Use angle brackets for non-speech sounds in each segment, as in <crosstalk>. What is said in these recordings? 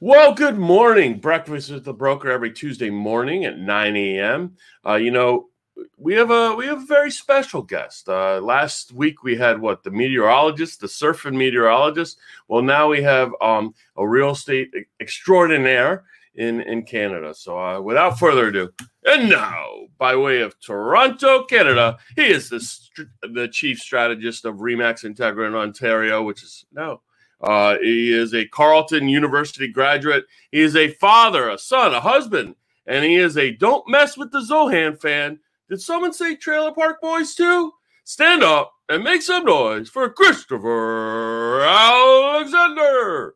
Well, good morning. Breakfast with the broker every Tuesday morning at 9 a.m. Uh, you know, we have a we have a very special guest. Uh, last week we had what the meteorologist, the surfing meteorologist. Well, now we have um, a real estate extraordinaire in in Canada. So, uh, without further ado, and now by way of Toronto, Canada, he is the st- the chief strategist of Remax Integra in Ontario, which is no uh, he is a Carleton University graduate. He is a father, a son, a husband, and he is a don't mess with the Zohan fan. Did someone say Trailer Park Boys too? Stand up and make some noise for Christopher Alexander.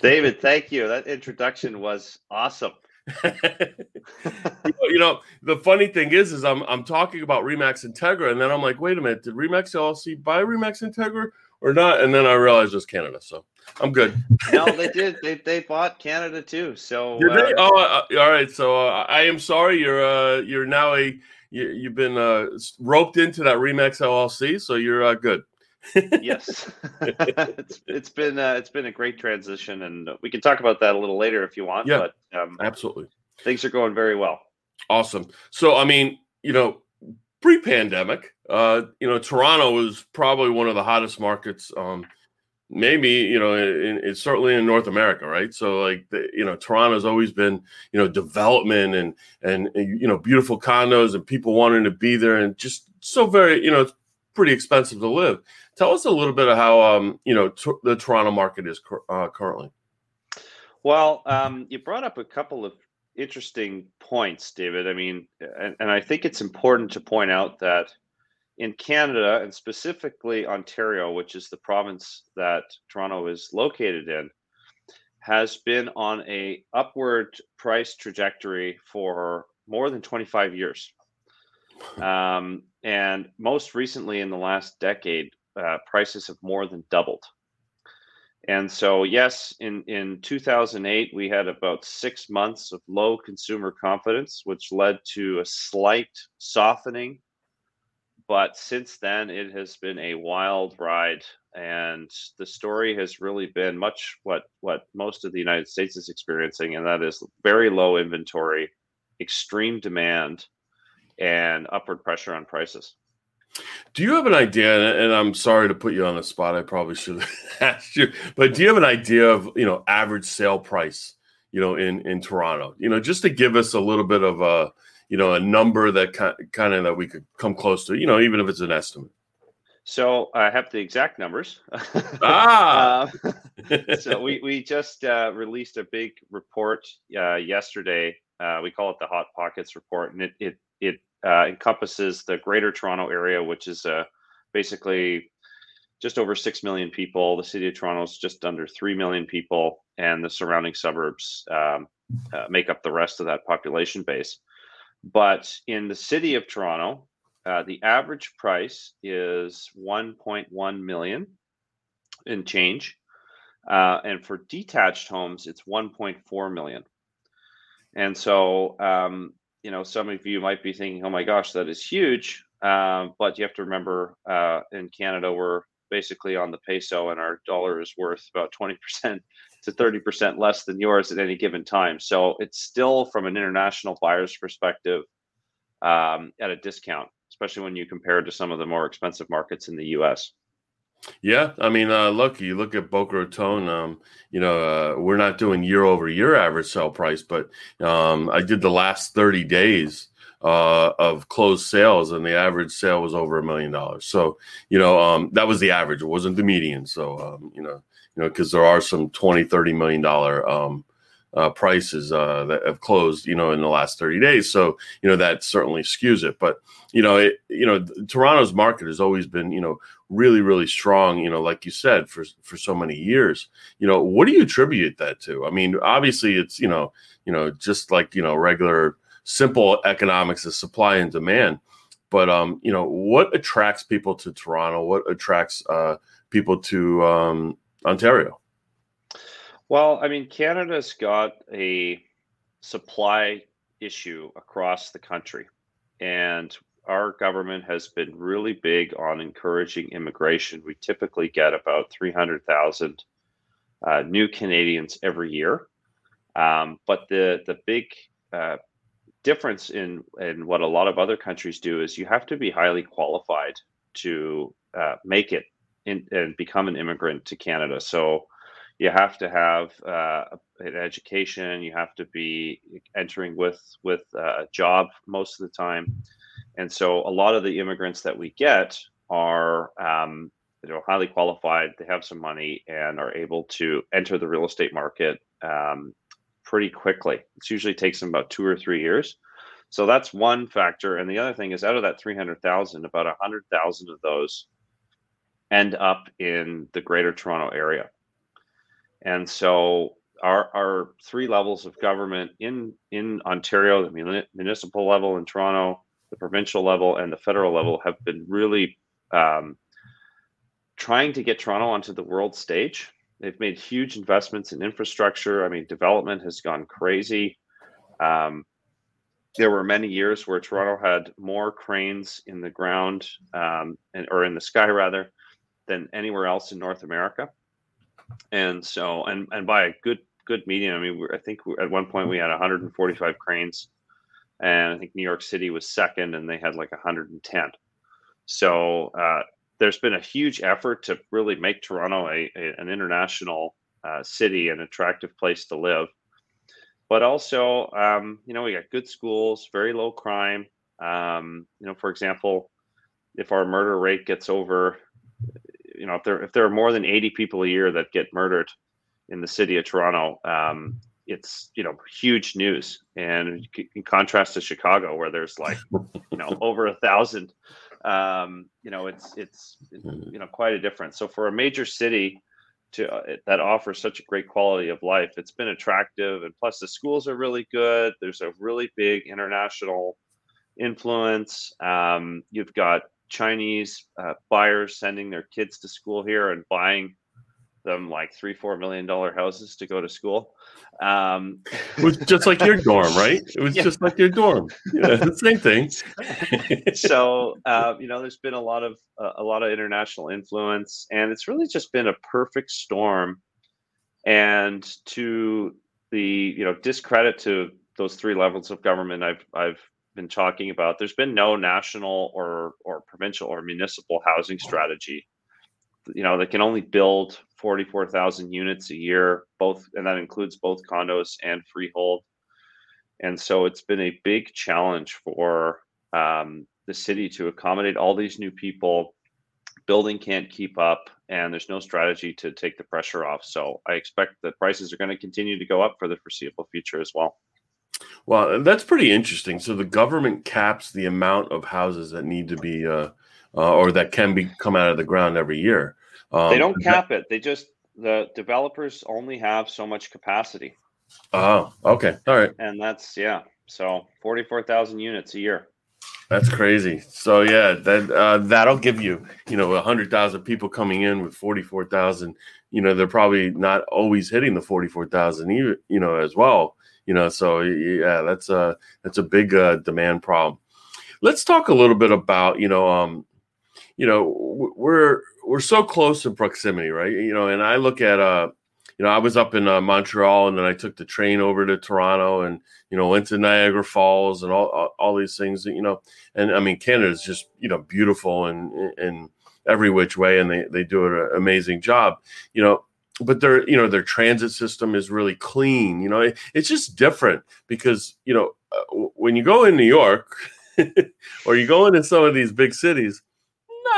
David, thank you. That introduction was awesome. <laughs> you know, the funny thing is, is I'm I'm talking about Remax Integra, and then I'm like, wait a minute, did Remax LLC buy Remax Integra? Or not. And then I realized it's Canada, so I'm good. <laughs> no, they did. They they bought Canada too. So did they? Uh, oh, uh, all right. So uh, I am sorry. You're uh you're now a you, have been uh roped into that Remax LLC, so you're uh, good. <laughs> yes, <laughs> it's it's been uh, it's been a great transition, and we can talk about that a little later if you want. Yeah, but um, absolutely. Things are going very well. Awesome. So I mean, you know, pre-pandemic, uh, you know, Toronto is probably one of the hottest markets. Um, maybe you know, it's certainly in North America, right? So like, the, you know, Toronto's always been you know development and and you know beautiful condos and people wanting to be there and just so very you know it's pretty expensive to live. Tell us a little bit of how um, you know t- the Toronto market is uh, currently. Well, um, you brought up a couple of interesting points, David. I mean, and, and I think it's important to point out that in Canada and specifically Ontario, which is the province that Toronto is located in, has been on a upward price trajectory for more than 25 years. Um, and most recently, in the last decade, uh, prices have more than doubled. And so, yes, in, in 2008, we had about six months of low consumer confidence, which led to a slight softening. But since then, it has been a wild ride. And the story has really been much what, what most of the United States is experiencing, and that is very low inventory, extreme demand, and upward pressure on prices. Do you have an idea? And I'm sorry to put you on the spot. I probably should have <laughs> asked you, but do you have an idea of you know average sale price? You know, in in Toronto, you know, just to give us a little bit of a you know a number that kind of that we could come close to. You know, even if it's an estimate. So I have the exact numbers. <laughs> Ah. uh, <laughs> so we we just uh, released a big report uh, yesterday. Uh, we call it the Hot Pockets report, and it it it uh, encompasses the Greater Toronto area, which is uh, basically just over 6 million people. The city of Toronto is just under 3 million people, and the surrounding suburbs um, uh, make up the rest of that population base. But in the city of Toronto, uh, the average price is 1.1 million in change. Uh, and for detached homes, it's 1.4 million. And so um, you know, some of you might be thinking, "Oh my gosh, that is huge," um, but you have to remember, uh, in Canada, we're basically on the peso, and our dollar is worth about twenty percent to thirty percent less than yours at any given time. So it's still, from an international buyer's perspective, um, at a discount, especially when you compare it to some of the more expensive markets in the U.S. Yeah, I mean, uh, look, you look at Boca Raton. Um, you know, uh, we're not doing year over year average sale price, but um, I did the last thirty days uh, of closed sales, and the average sale was over a million dollars. So, you know, um, that was the average. It wasn't the median. So, um, you know, you know, because there are some 20 30 million dollar um, uh, prices uh, that have closed, you know, in the last 30 days. So, you know, that certainly skews it. But, you know, it, you know, Toronto's market has always been, you know, really, really strong, you know, like you said, for, for so many years, you know, what do you attribute that to? I mean, obviously it's, you know, you know, just like, you know, regular simple economics of supply and demand. But, um, you know, what attracts people to Toronto? What attracts uh, people to um, Ontario? Well, I mean, Canada's got a supply issue across the country. And our government has been really big on encouraging immigration. We typically get about 300,000 uh, new Canadians every year. Um, but the the big uh, difference in in what a lot of other countries do is you have to be highly qualified to uh, make it in, and become an immigrant to Canada. So you have to have uh, an education. You have to be entering with with uh, a job most of the time, and so a lot of the immigrants that we get are um, you know highly qualified. They have some money and are able to enter the real estate market um, pretty quickly. It usually takes them about two or three years. So that's one factor. And the other thing is out of that 300,000, about 100,000 of those end up in the greater Toronto area. And so our, our three levels of government in, in Ontario, the municipal level in Toronto, the provincial level, and the federal level have been really um, trying to get Toronto onto the world stage. They've made huge investments in infrastructure. I mean, development has gone crazy. Um, there were many years where Toronto had more cranes in the ground um, and, or in the sky rather than anywhere else in North America. And so, and and by a good good median, I mean, I think at one point we had 145 cranes, and I think New York City was second, and they had like 110. So uh, there's been a huge effort to really make Toronto a, a an international uh, city, an attractive place to live. But also, um, you know, we got good schools, very low crime. Um, you know, for example, if our murder rate gets over you know if there if there are more than 80 people a year that get murdered in the city of Toronto, um, it's you know huge news. And in contrast to Chicago, where there's like you know over a thousand, um, you know it's it's mm-hmm. you know quite a difference. So for a major city to uh, that offers such a great quality of life, it's been attractive. And plus, the schools are really good. There's a really big international influence. Um, you've got Chinese uh, buyers sending their kids to school here and buying them like three, four million dollar houses to go to school. Um, it was just like your dorm, right? It was yeah. just like your dorm. Yeah, the same thing. <laughs> so uh, you know, there's been a lot of uh, a lot of international influence, and it's really just been a perfect storm. And to the you know discredit to those three levels of government I've I've been talking about, there's been no national or or provincial or municipal housing strategy. You know, they can only build 44,000 units a year, both, and that includes both condos and freehold. And so it's been a big challenge for um, the city to accommodate all these new people. Building can't keep up, and there's no strategy to take the pressure off. So I expect that prices are going to continue to go up for the foreseeable future as well. Well, that's pretty interesting. So the government caps the amount of houses that need to be, uh, uh, or that can be come out of the ground every year. Um, they don't cap that, it. They just the developers only have so much capacity. Oh, okay, all right. And that's yeah. So forty four thousand units a year. That's crazy. So yeah, that uh, that'll give you, you know, hundred thousand people coming in with forty four thousand. You know, they're probably not always hitting the forty four thousand, you know, as well you know so yeah that's a that's a big uh, demand problem let's talk a little bit about you know um you know we're we're so close in proximity right? You know and i look at uh you know i was up in uh, montreal and then i took the train over to toronto and you know went to niagara falls and all all, these things That, you know and i mean canada's just you know beautiful and and every which way and they they do an amazing job you know but their you know their transit system is really clean you know? It, it's just different because you know uh, when you go in new york <laughs> or you go into some of these big cities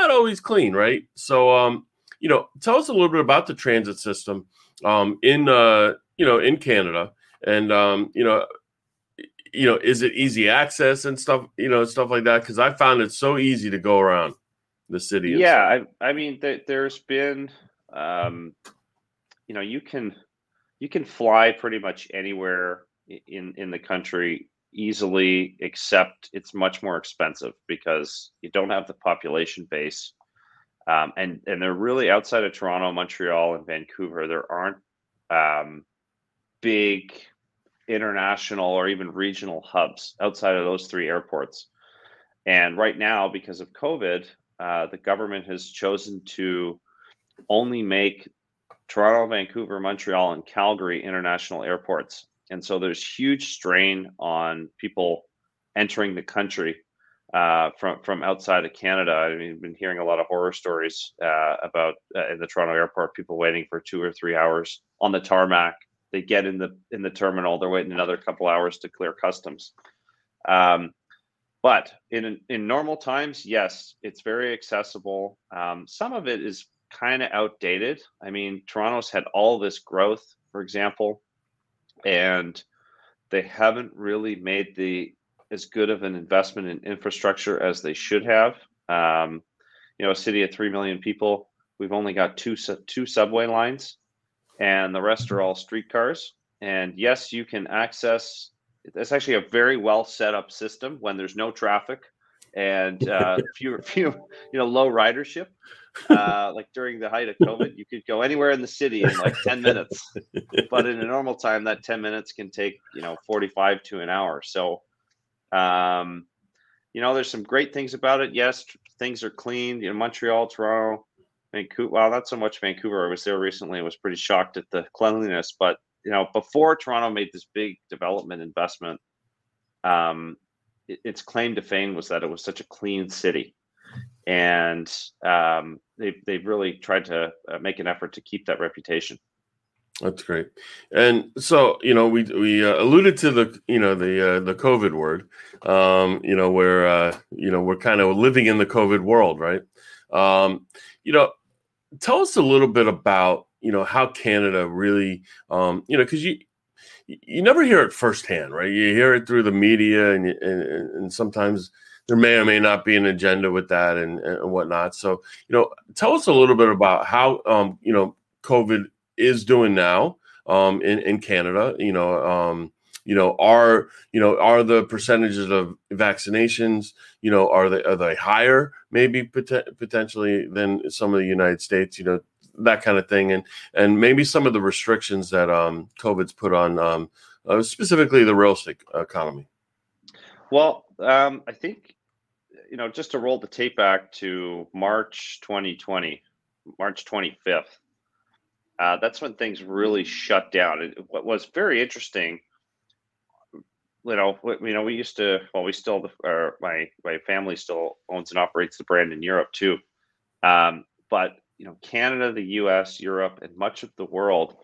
not always clean right? So um you know tell us a little bit about the transit system um in uh you know in canada. And um you know you know is it easy access and stuff you know stuff like that? Because i found it so easy to go around the city yeah I, I mean th- there's been um you know you can you can fly pretty much anywhere in in the country easily except it's much more expensive because you don't have the population base. Um, and and they're really outside of toronto montreal and vancouver. There aren't um, big international or even regional hubs outside of those three airports. And right now because of covid uh, the government has chosen to only make Toronto, Vancouver, Montreal, and Calgary international airports. And so there's huge strain on people entering the country uh, from from outside of Canada. I mean, I've been hearing a lot of horror stories uh, about uh, in the Toronto airport, people waiting for two or three hours on the tarmac. They get in the in the terminal, they're waiting another couple hours to clear customs. Um, but in in normal times, yes, it's very accessible. Um, some of it is kind of outdated. I mean, Toronto's had all this growth, for example, and they haven't really made the as good of an investment in infrastructure as they should have. Um, you know, a city of three million people, we've only got two two subway lines, and the rest are all streetcars. And yes, you can access. It's actually a very well set up system when there's no traffic and uh, <laughs> few, few, you know, low ridership. Uh, like during the height of COVID, you could go anywhere in the city in like 10 minutes. But in a normal time, that 10 minutes can take, you know, 45 to an hour. So um, you know, there's some great things about it. Yes, things are clean. You know, Montreal, Toronto, Vancouver. Well, not so much Vancouver. I was there recently. I was pretty shocked at the cleanliness. But you know, before Toronto made this big development investment, um, its claim to fame was that it was such a clean city, and um, they they've really tried to uh, make an effort to keep that reputation. That's great. And so, you know, we we uh, alluded to the you know the uh, the COVID word. Um, you know, where uh, you know we're kind of living in the COVID world, right? Um, you know, tell us a little bit about you know how Canada really, um, you know, because you you never hear it firsthand, right? You hear it through the media, and and, and sometimes there may or may not be an agenda with that and, and whatnot. So, you know, tell us a little bit about how um, you know COVID is doing now um, in in Canada. You know, um, you know, are you know are the percentages of vaccinations you know are they are they higher maybe pot- potentially than some of the United States? You know, that kind of thing, and and maybe some of the restrictions that um, COVID's put on um, uh, specifically the real estate economy. Well, um, I think you know just to roll the tape back to March 2020, March 25th uh, that's when things really shut down. It, what was very interesting, you know, you know, we used to, well, we still, or my my family still owns and operates the brand in Europe too, um, but you know, Canada, the U.S., Europe, and much of the world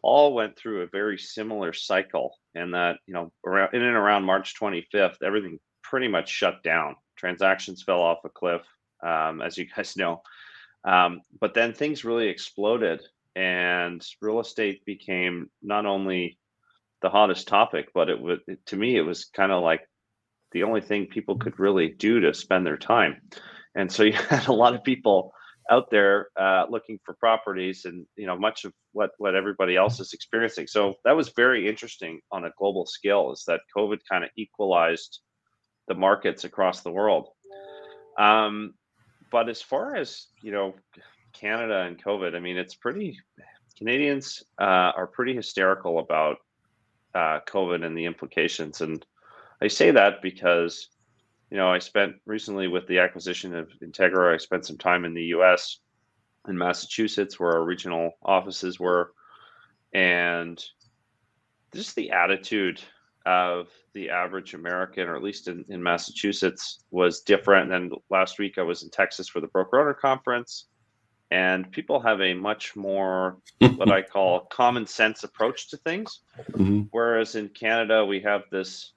all went through a very similar cycle, and that you know, around in and around March 25th, everything pretty much shut down. Transactions fell off a cliff, um, as you guys know. Um, but then things really exploded and real estate became not only the hottest topic, but it would to me it was kind of like the only thing people could really do to spend their time. And so <laughs> you had a lot of people out there uh, looking for properties, and you know much of what what everybody else is experiencing. So that was very interesting on a global scale. Is that COVID kind of equalized the markets across the world. Um, but as far as you know Canada and COVID, I mean, it's pretty. Canadians uh, are pretty hysterical about uh, COVID and the implications, and I say that because, you know, I spent recently with the acquisition of Integra. I spent some time in the U.S. in Massachusetts, where our regional offices were, and just the attitude of the average American, or at least in, in Massachusetts, was different. And last week I was in Texas for the broker owner conference and people have a much more <laughs> what I call common sense approach to things. Mm-hmm. Whereas in Canada, we have this,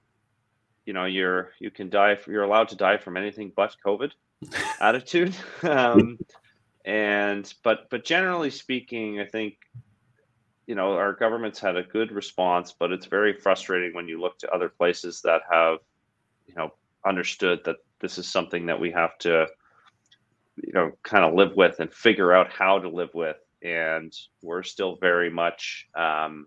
you know, you're you can die, you're allowed to die from anything but COVID <laughs> attitude. <laughs> Um, and but but generally speaking, I think you know our government's had a good response, but it's very frustrating when you look to other places that have, you know, understood that this is something that we have to you know kind of live with and figure out how to live with. And we're still very much um,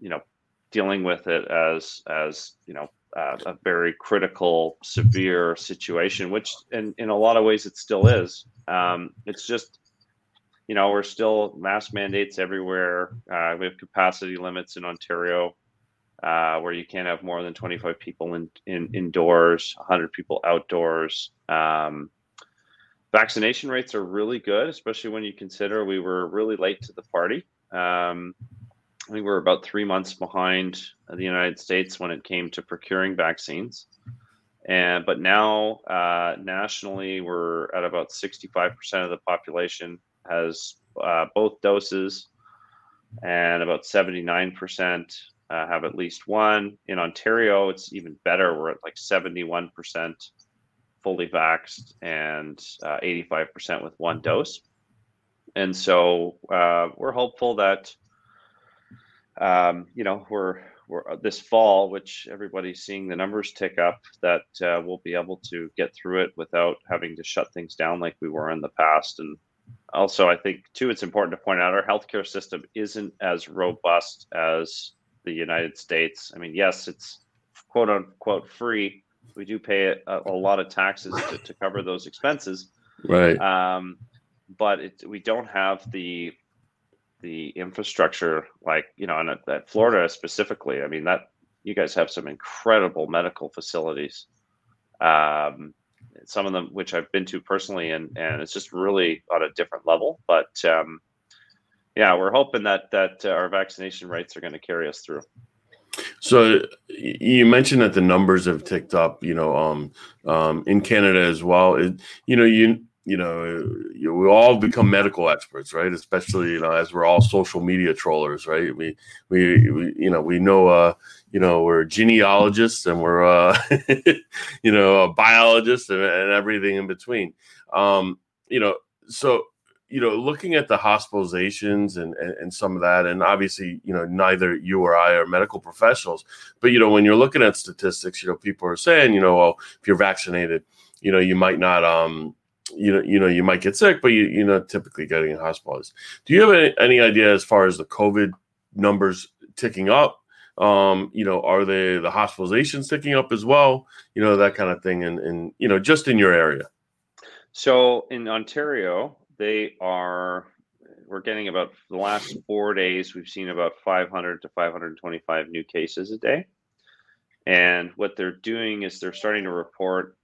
you know dealing with it as as you know uh, a very critical severe situation which in, in a lot of ways it still is. Um, it's just you know we're still mask mandates everywhere uh, we have capacity limits in ontario uh, where you can't have more than 25 people in, in indoors 100 people outdoors um, vaccination rates are really good, especially when you consider we were really late to the party. Um, I think we're about three months behind the United States when it came to procuring vaccines. And but now uh, nationally, we're at about 65% of the population has uh, both doses, and about 79% uh, have at least one. In Ontario, it's even better. We're at like 71% fully vaxxed and 85% uh, with one dose. And so uh, we're hopeful that um, you know we're we're uh, this fall, which everybody's seeing the numbers tick up, that uh, we'll be able to get through it without having to shut things down like we were in the past. And also, I think too, it's important to point out our healthcare system isn't as robust as the United States. I mean, yes, it's quote unquote free. We do pay a, a lot of taxes to, to, cover those expenses, right? Um, but it, we don't have the the infrastructure like you know, and at, at Florida specifically. I mean, that you guys have some incredible medical facilities. Um, some of them which I've been to personally, and and it's just really on a different level. But um, yeah, we're hoping that that uh, our vaccination rates are going to carry us through. So you mentioned that the numbers have ticked up, you know, um, um, in Canada as well. It, you know, you you know, we all become medical experts, right? Especially you know, as we're all social media trollers, right? We we, we you know we know uh, you know we're genealogists and we're uh, you know a biologist and, and everything in between. Um, you know, so you know, looking at the hospitalizations and, and, and some of that, and obviously, you know, neither you or I are medical professionals, but you know, when you're looking at statistics, you know, people are saying, you know, well, if you're vaccinated, you know, you might not, um, you know, you know, you might get sick, but you, you know, typically getting hospitalized. Do you have any, any idea as far as the COVID numbers ticking up? Um, you know, are they the hospitalizations ticking up as well? You know, that kind of thing, and and you know, just in your area. So in Ontario, they are we're getting about the last four days we've seen about 500 to 525 new cases a day and what they're doing is they're starting to report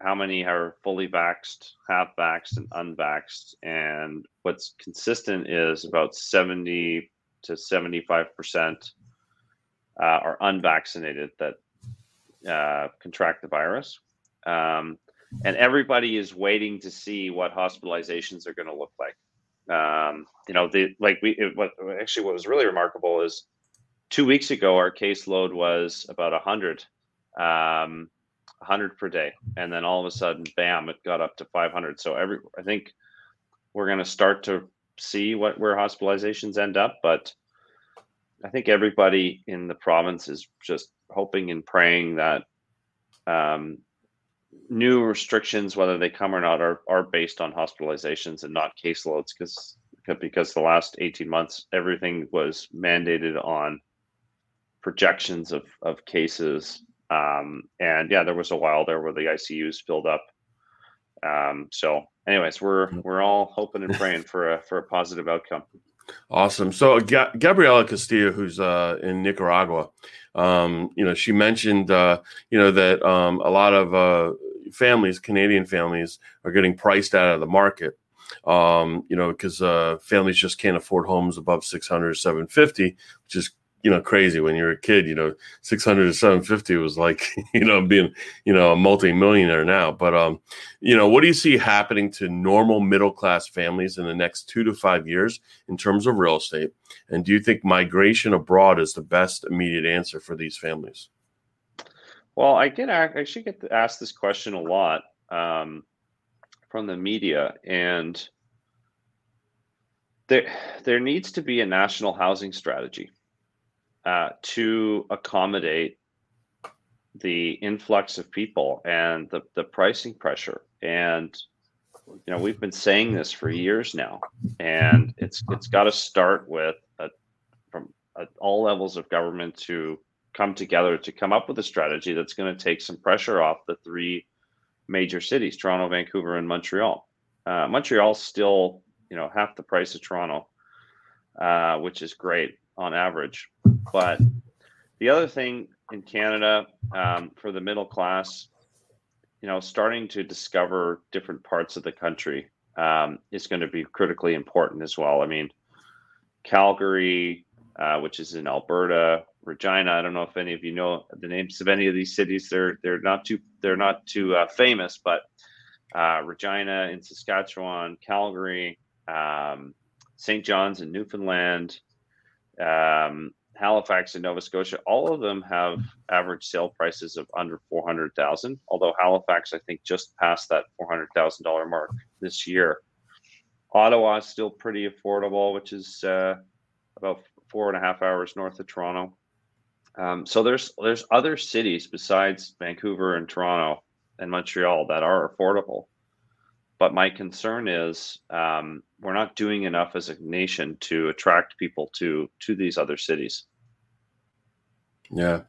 how many are fully vaxxed half vaxxed and unvaxxed. And what's consistent is about 70 to 75 percent uh, are unvaccinated that uh, contract the virus. Um, and everybody is waiting to see what hospitalizations are going to look like. Um, you know, the like we it, what actually what was really remarkable is two weeks ago our caseload was about a hundred, um, hundred per day, and then all of a sudden, bam, it got up to five hundred. So every I think we're going to start to see what where hospitalizations end up, but I think everybody in the province is just hoping and praying that um, new restrictions, whether they come or not, are are based on hospitalizations and not caseloads, because because the last 18 months everything was mandated on projections of of cases. Um, and yeah, there was a while there where the ICUs filled up. Um, so, anyways, we're we're all hoping and praying for a for a positive outcome. Awesome. So Ga- Gabriela Castillo, who's uh, in Nicaragua, um, you know, she mentioned, uh, you know, that um, a lot of uh, families, Canadian families, are getting priced out of the market. Um, you know, because uh, families just can't afford homes above 600 750, which is you know crazy when you're a kid. You know, 600 to 750 was like <laughs> you know being you know a multi-millionaire now. But um, you know, what do you see happening to normal middle class families in the next two to five years in terms of real estate? And do you think migration abroad is the best immediate answer for these families? Well, I get I actually get asked this question a lot um, from the media, and there there needs to be a national housing strategy uh, to accommodate the influx of people and the the pricing pressure. And you know, we've been saying this for years now, and it's it's got to start with a, from a, all levels of government to come together to come up with a strategy that's going to take some pressure off the three major cities toronto vancouver and montreal uh, montreal's still you know half the price of toronto uh, which is great on average but the other thing in canada um, for the middle class you know, starting to discover different parts of the country um, is going to be critically important as well. I mean, Calgary, uh, which is in Alberta, Regina. I don't know if any of you know the names of any of these cities. They're they're not too they're not too uh, famous, but uh, Regina in Saskatchewan, Calgary, um, St. John's in Newfoundland, um, Halifax and Nova Scotia. All of them have average sale prices of under four hundred thousand. Although Halifax, I think, just passed that four hundred thousand dollar mark this year. Ottawa is still pretty affordable, which is uh, about four and a half hours north of Toronto. Um, so there's there's other cities besides Vancouver and Toronto and Montreal that are affordable. But my concern is um, we're not doing enough as a nation to attract people to to these other cities. Yeah,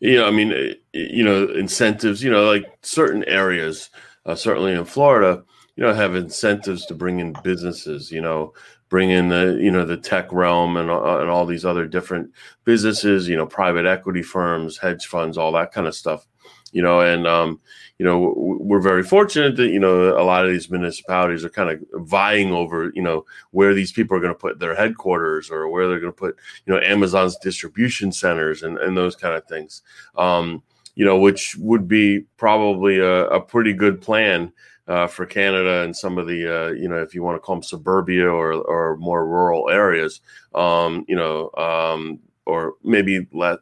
you know, I mean, you know, incentives. You know, like certain areas, uh, certainly in Florida, you know, have incentives to bring in businesses. You know, bring in the you know the tech realm and, uh, and all these other different businesses you know private equity firms hedge funds all that kind of stuff you know and um, you know we're very fortunate that you know a lot of these municipalities are kind of vying over you know where these people are going to put their headquarters or where they're going to put you know amazon's distribution centers and, and those kind of things. Um, you know which would be probably a, a pretty good plan uh, for Canada and some of the uh, you know if you want to call them suburbia or or more rural areas, um, you know, um, or maybe let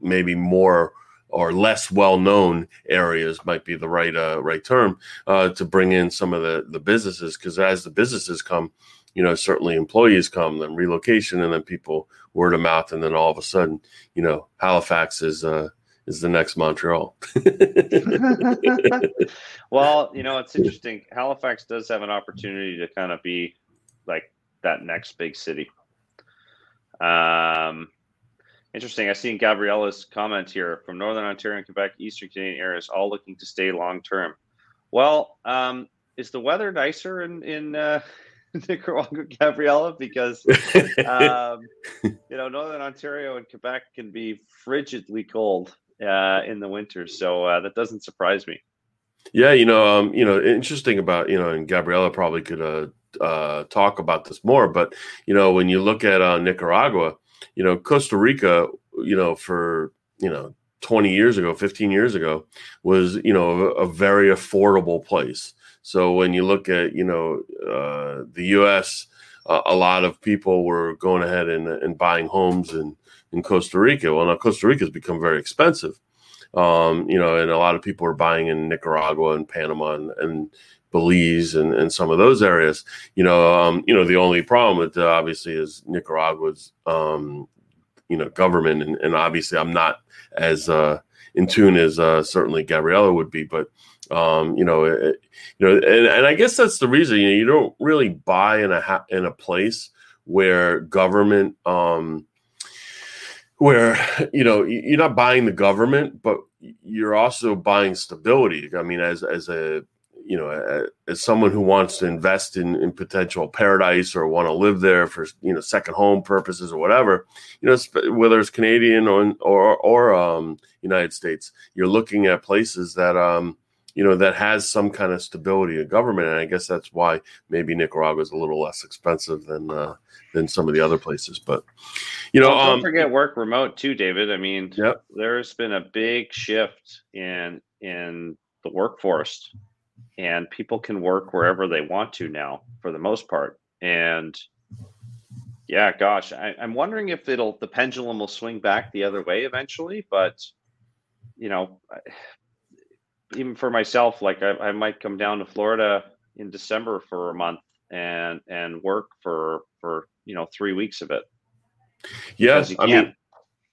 maybe more or less well known areas might be the right uh, right term uh, to bring in some of the the businesses because as the businesses come, you know, certainly employees come, then relocation, and then people word of mouth, and then all of a sudden, you know, Halifax is uh, is the next Montreal. <laughs> well, you know, it's interesting. Halifax does have an opportunity to kind of be like that next big city. Um, interesting. I seen Gabriella's comment here from Northern Ontario and Quebec, Eastern Canadian areas, all looking to stay long term. Well, um, is the weather nicer in in uh, <laughs> Nicaragua, Gabriella? Because um, <laughs> you know Northern Ontario and Quebec can be frigidly cold uh, in the winter. So uh, that doesn't surprise me. Yeah, you know, um, you know, interesting about you know, and Gabriella probably could uh, uh, talk about this more. But you know, when you look at uh, Nicaragua, you know, Costa Rica, you know, for you know, twenty years ago, fifteen years ago, was you know a, a very affordable place. So when you look at you know uh, the U.S., uh, a lot of people were going ahead and, and buying homes in in Costa Rica. Well, now Costa Rica has become very expensive, um, you know, and a lot of people are buying in Nicaragua and Panama and, and Belize and, and some of those areas. You know, um, you know, the only problem with uh, obviously is Nicaragua's, um, you know, government, and, and obviously I'm not as uh, in tune as uh, certainly Gabriella would be, but um, you know, it, you know, and, and I guess that's the reason you know you don't really buy in a ha- in a place where government um, where you know you're not buying the government but you're also buying stability i mean as as a you know as someone who wants to invest in, in potential paradise or want to live there for you know second home purposes or whatever you know whether it's canadian or or, or um, united states you're looking at places that um you know that has some kind of stability in government and i guess that's why maybe nicaragua is a little less expensive than uh, than some of the other places but you know well, don't um, forget work remote too david i mean yep. there's been a big shift in in the workforce and people can work wherever they want to now for the most part and yeah gosh I, i'm wondering if it'll the pendulum will swing back the other way eventually but you know even for myself, like I, I might come down to Florida in December for a month and and work for for you know three weeks of it. Yes, I mean,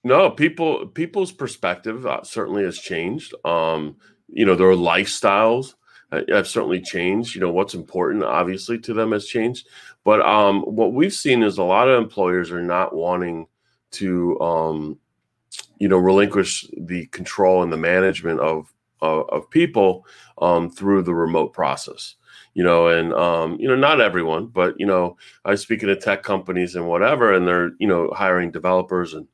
no people people's perspective uh, certainly has changed. Um, you know, their lifestyles have certainly changed. You know, what's important obviously to them has changed. But um, what we've seen is a lot of employers are not wanting to, um, you know, relinquish the control and the management of of, of people um, through the remote process you know and um, you know not everyone but you know i speak to tech companies and whatever and they're you know hiring developers and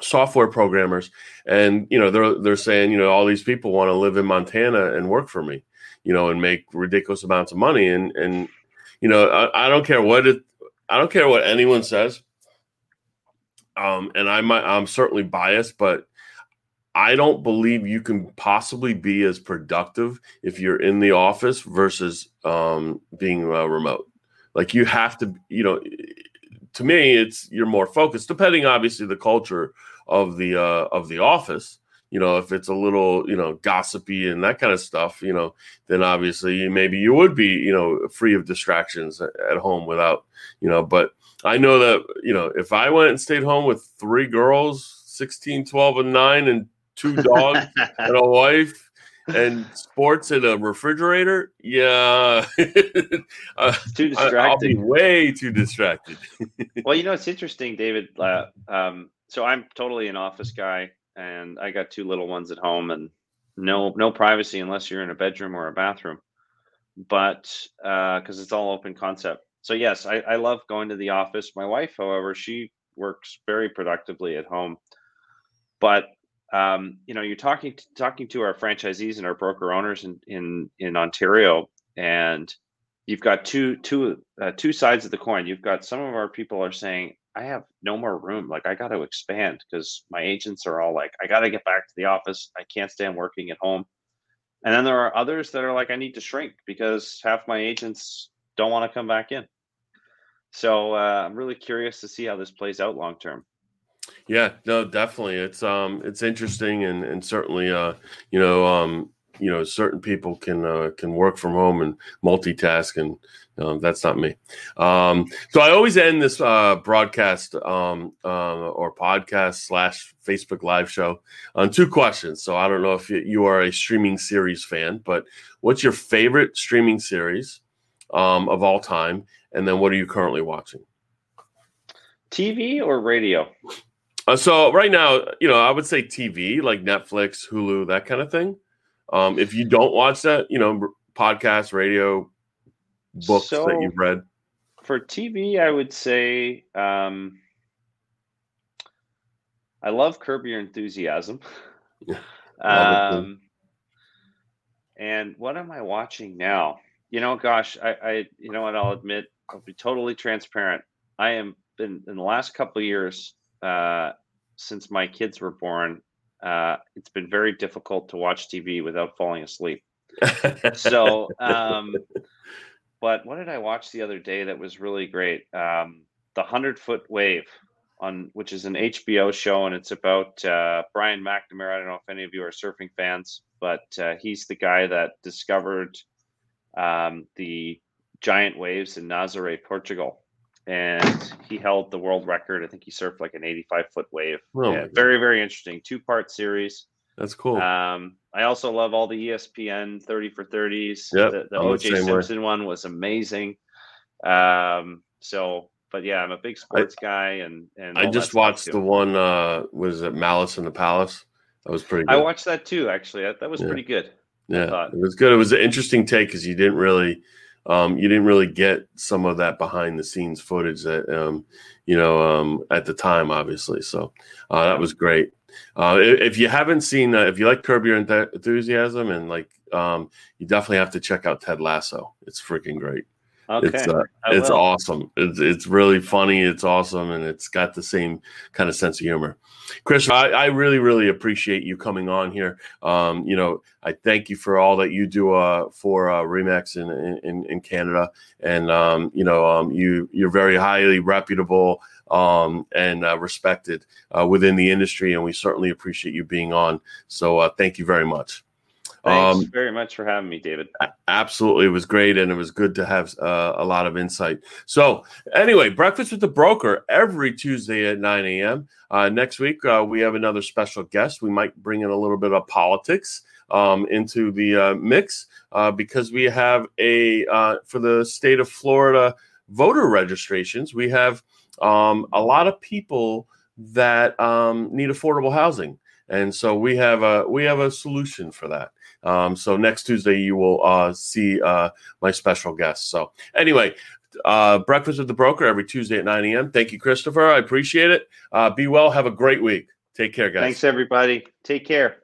software programmers, and you know they're they're saying you know all these people want to live in Montana and work for me, you know, and make ridiculous amounts of money, and and you know I, I don't care what it, I don't care what anyone says, um, and I might I'm certainly biased, but I don't believe you can possibly be as productive if you're in the office versus um, being uh, remote. Like you have to, you know, to me, it's you're more focused, depending obviously the culture of the uh, of the office. You know, if it's a little, you know, gossipy and that kind of stuff, you know, then obviously maybe you would be, you know, free of distractions at home without, you know, but I know that, you know, if I went and stayed home with three girls, 16, 12, and 9, and two <laughs> dogs and a wife and sports in a refrigerator, yeah, <laughs> uh, too distracting. I'll be way too distracted. <laughs> well, you know, it's interesting, David. Uh, um, so I'm totally an office guy, and I got two little ones at home, and no no privacy unless you're in a bedroom or a bathroom. But because uh, it's all open concept, so yes, I, I love going to the office. My wife, however, she works very productively at home, but um, you know, you're talking to, talking to our franchisees and our broker owners in in in Ontario, and you've got two two uh, two sides of the coin. You've got some of our people are saying, "I have no more room. Like I got to expand because my agents are all like, I got to get back to the office. I can't stand working at home." And then there are others that are like, "I need to shrink because half my agents don't want to come back in." So uh, I'm really curious to see how this plays out long term. Yeah, no, definitely. It's um it's interesting and and certainly uh you know um you know certain people can uh, can work from home and multitask and um, that's not me. Um, so I always end this uh, broadcast um, uh, or podcast slash Facebook live show on two questions. So I don't know if you are a streaming series fan, but what's your favorite streaming series um, of all time, and then what are you currently watching? TV or radio? Uh, so right now, you know, I would say TV, like Netflix, Hulu, that kind of thing. Um, if you don't watch that, you know, podcast, radio, books so, that you've read. For TV, I would say um, I love Curb Your Enthusiasm. <laughs> um, and what am I watching now? You know, gosh, I, I, you know what? I'll admit, I'll be totally transparent. I am been in the last couple of years uh, since my kids were born, uh, it's been very difficult to watch TV without falling asleep. <laughs> so, um, but what did I watch the other day that was really great? Um, the Hundred Foot Wave on which is an HBO show, and it's about uh, Brian McNamara. I don't know if any of you are surfing fans, but uh, he's the guy that discovered um, the giant waves in Nazaré, Portugal and he held the world record. I think he surfed like an 85 foot wave. Oh yeah, very, very interesting. Two part series. That's cool. Um, I also love all the ESPN 30 for 30s. Yep, the, the OJ Simpson way. one was amazing. Um, so, but yeah, I'm a big sports I, guy, and and I just watched the one. Uh, was it Malice in the Palace? That was pretty. good. I watched that too. Actually, that, that was yeah. pretty good. Yeah, it was good. It was an interesting take because you didn't really um, you didn't really get some of that behind the scenes footage that um, you know um, at the time, obviously. So uh, that was great. Uh, if you haven't seen, uh, if you like Curb Your Enthusiasm, and like, um, you definitely have to check out Ted Lasso. It's freaking great. Okay. It's uh, it's awesome. It's it's really funny. It's awesome, and it's got the same kind of sense of humor. Chris, I, I really really appreciate you coming on here. Um, you know, I thank you for all that you do uh, for uh, Remax in, in in Canada, and um, you know, um, you you're very highly reputable um, and uh, respected uh, within the industry, and we certainly appreciate you being on. So, uh, thank you very much. Thanks um, very much for having me, David. Absolutely. It was great. And it was good to have uh, a lot of insight. So, anyway, Breakfast with the Broker every Tuesday at 9 a.m. Uh, next week, uh, we have another special guest. We might bring in a little bit of politics um, into the uh, mix uh, because we have a, uh, for the state of Florida voter registrations, we have um, a lot of people that um, need affordable housing. And so we have a we have a solution for that. Um, so next Tuesday you will uh, see uh, my special guest. So anyway, uh, breakfast with the broker every Tuesday at 9 a.m. Thank you, Christopher. I appreciate it. Uh, be well. Have a great week. Take care, guys. Thanks, everybody. Take care.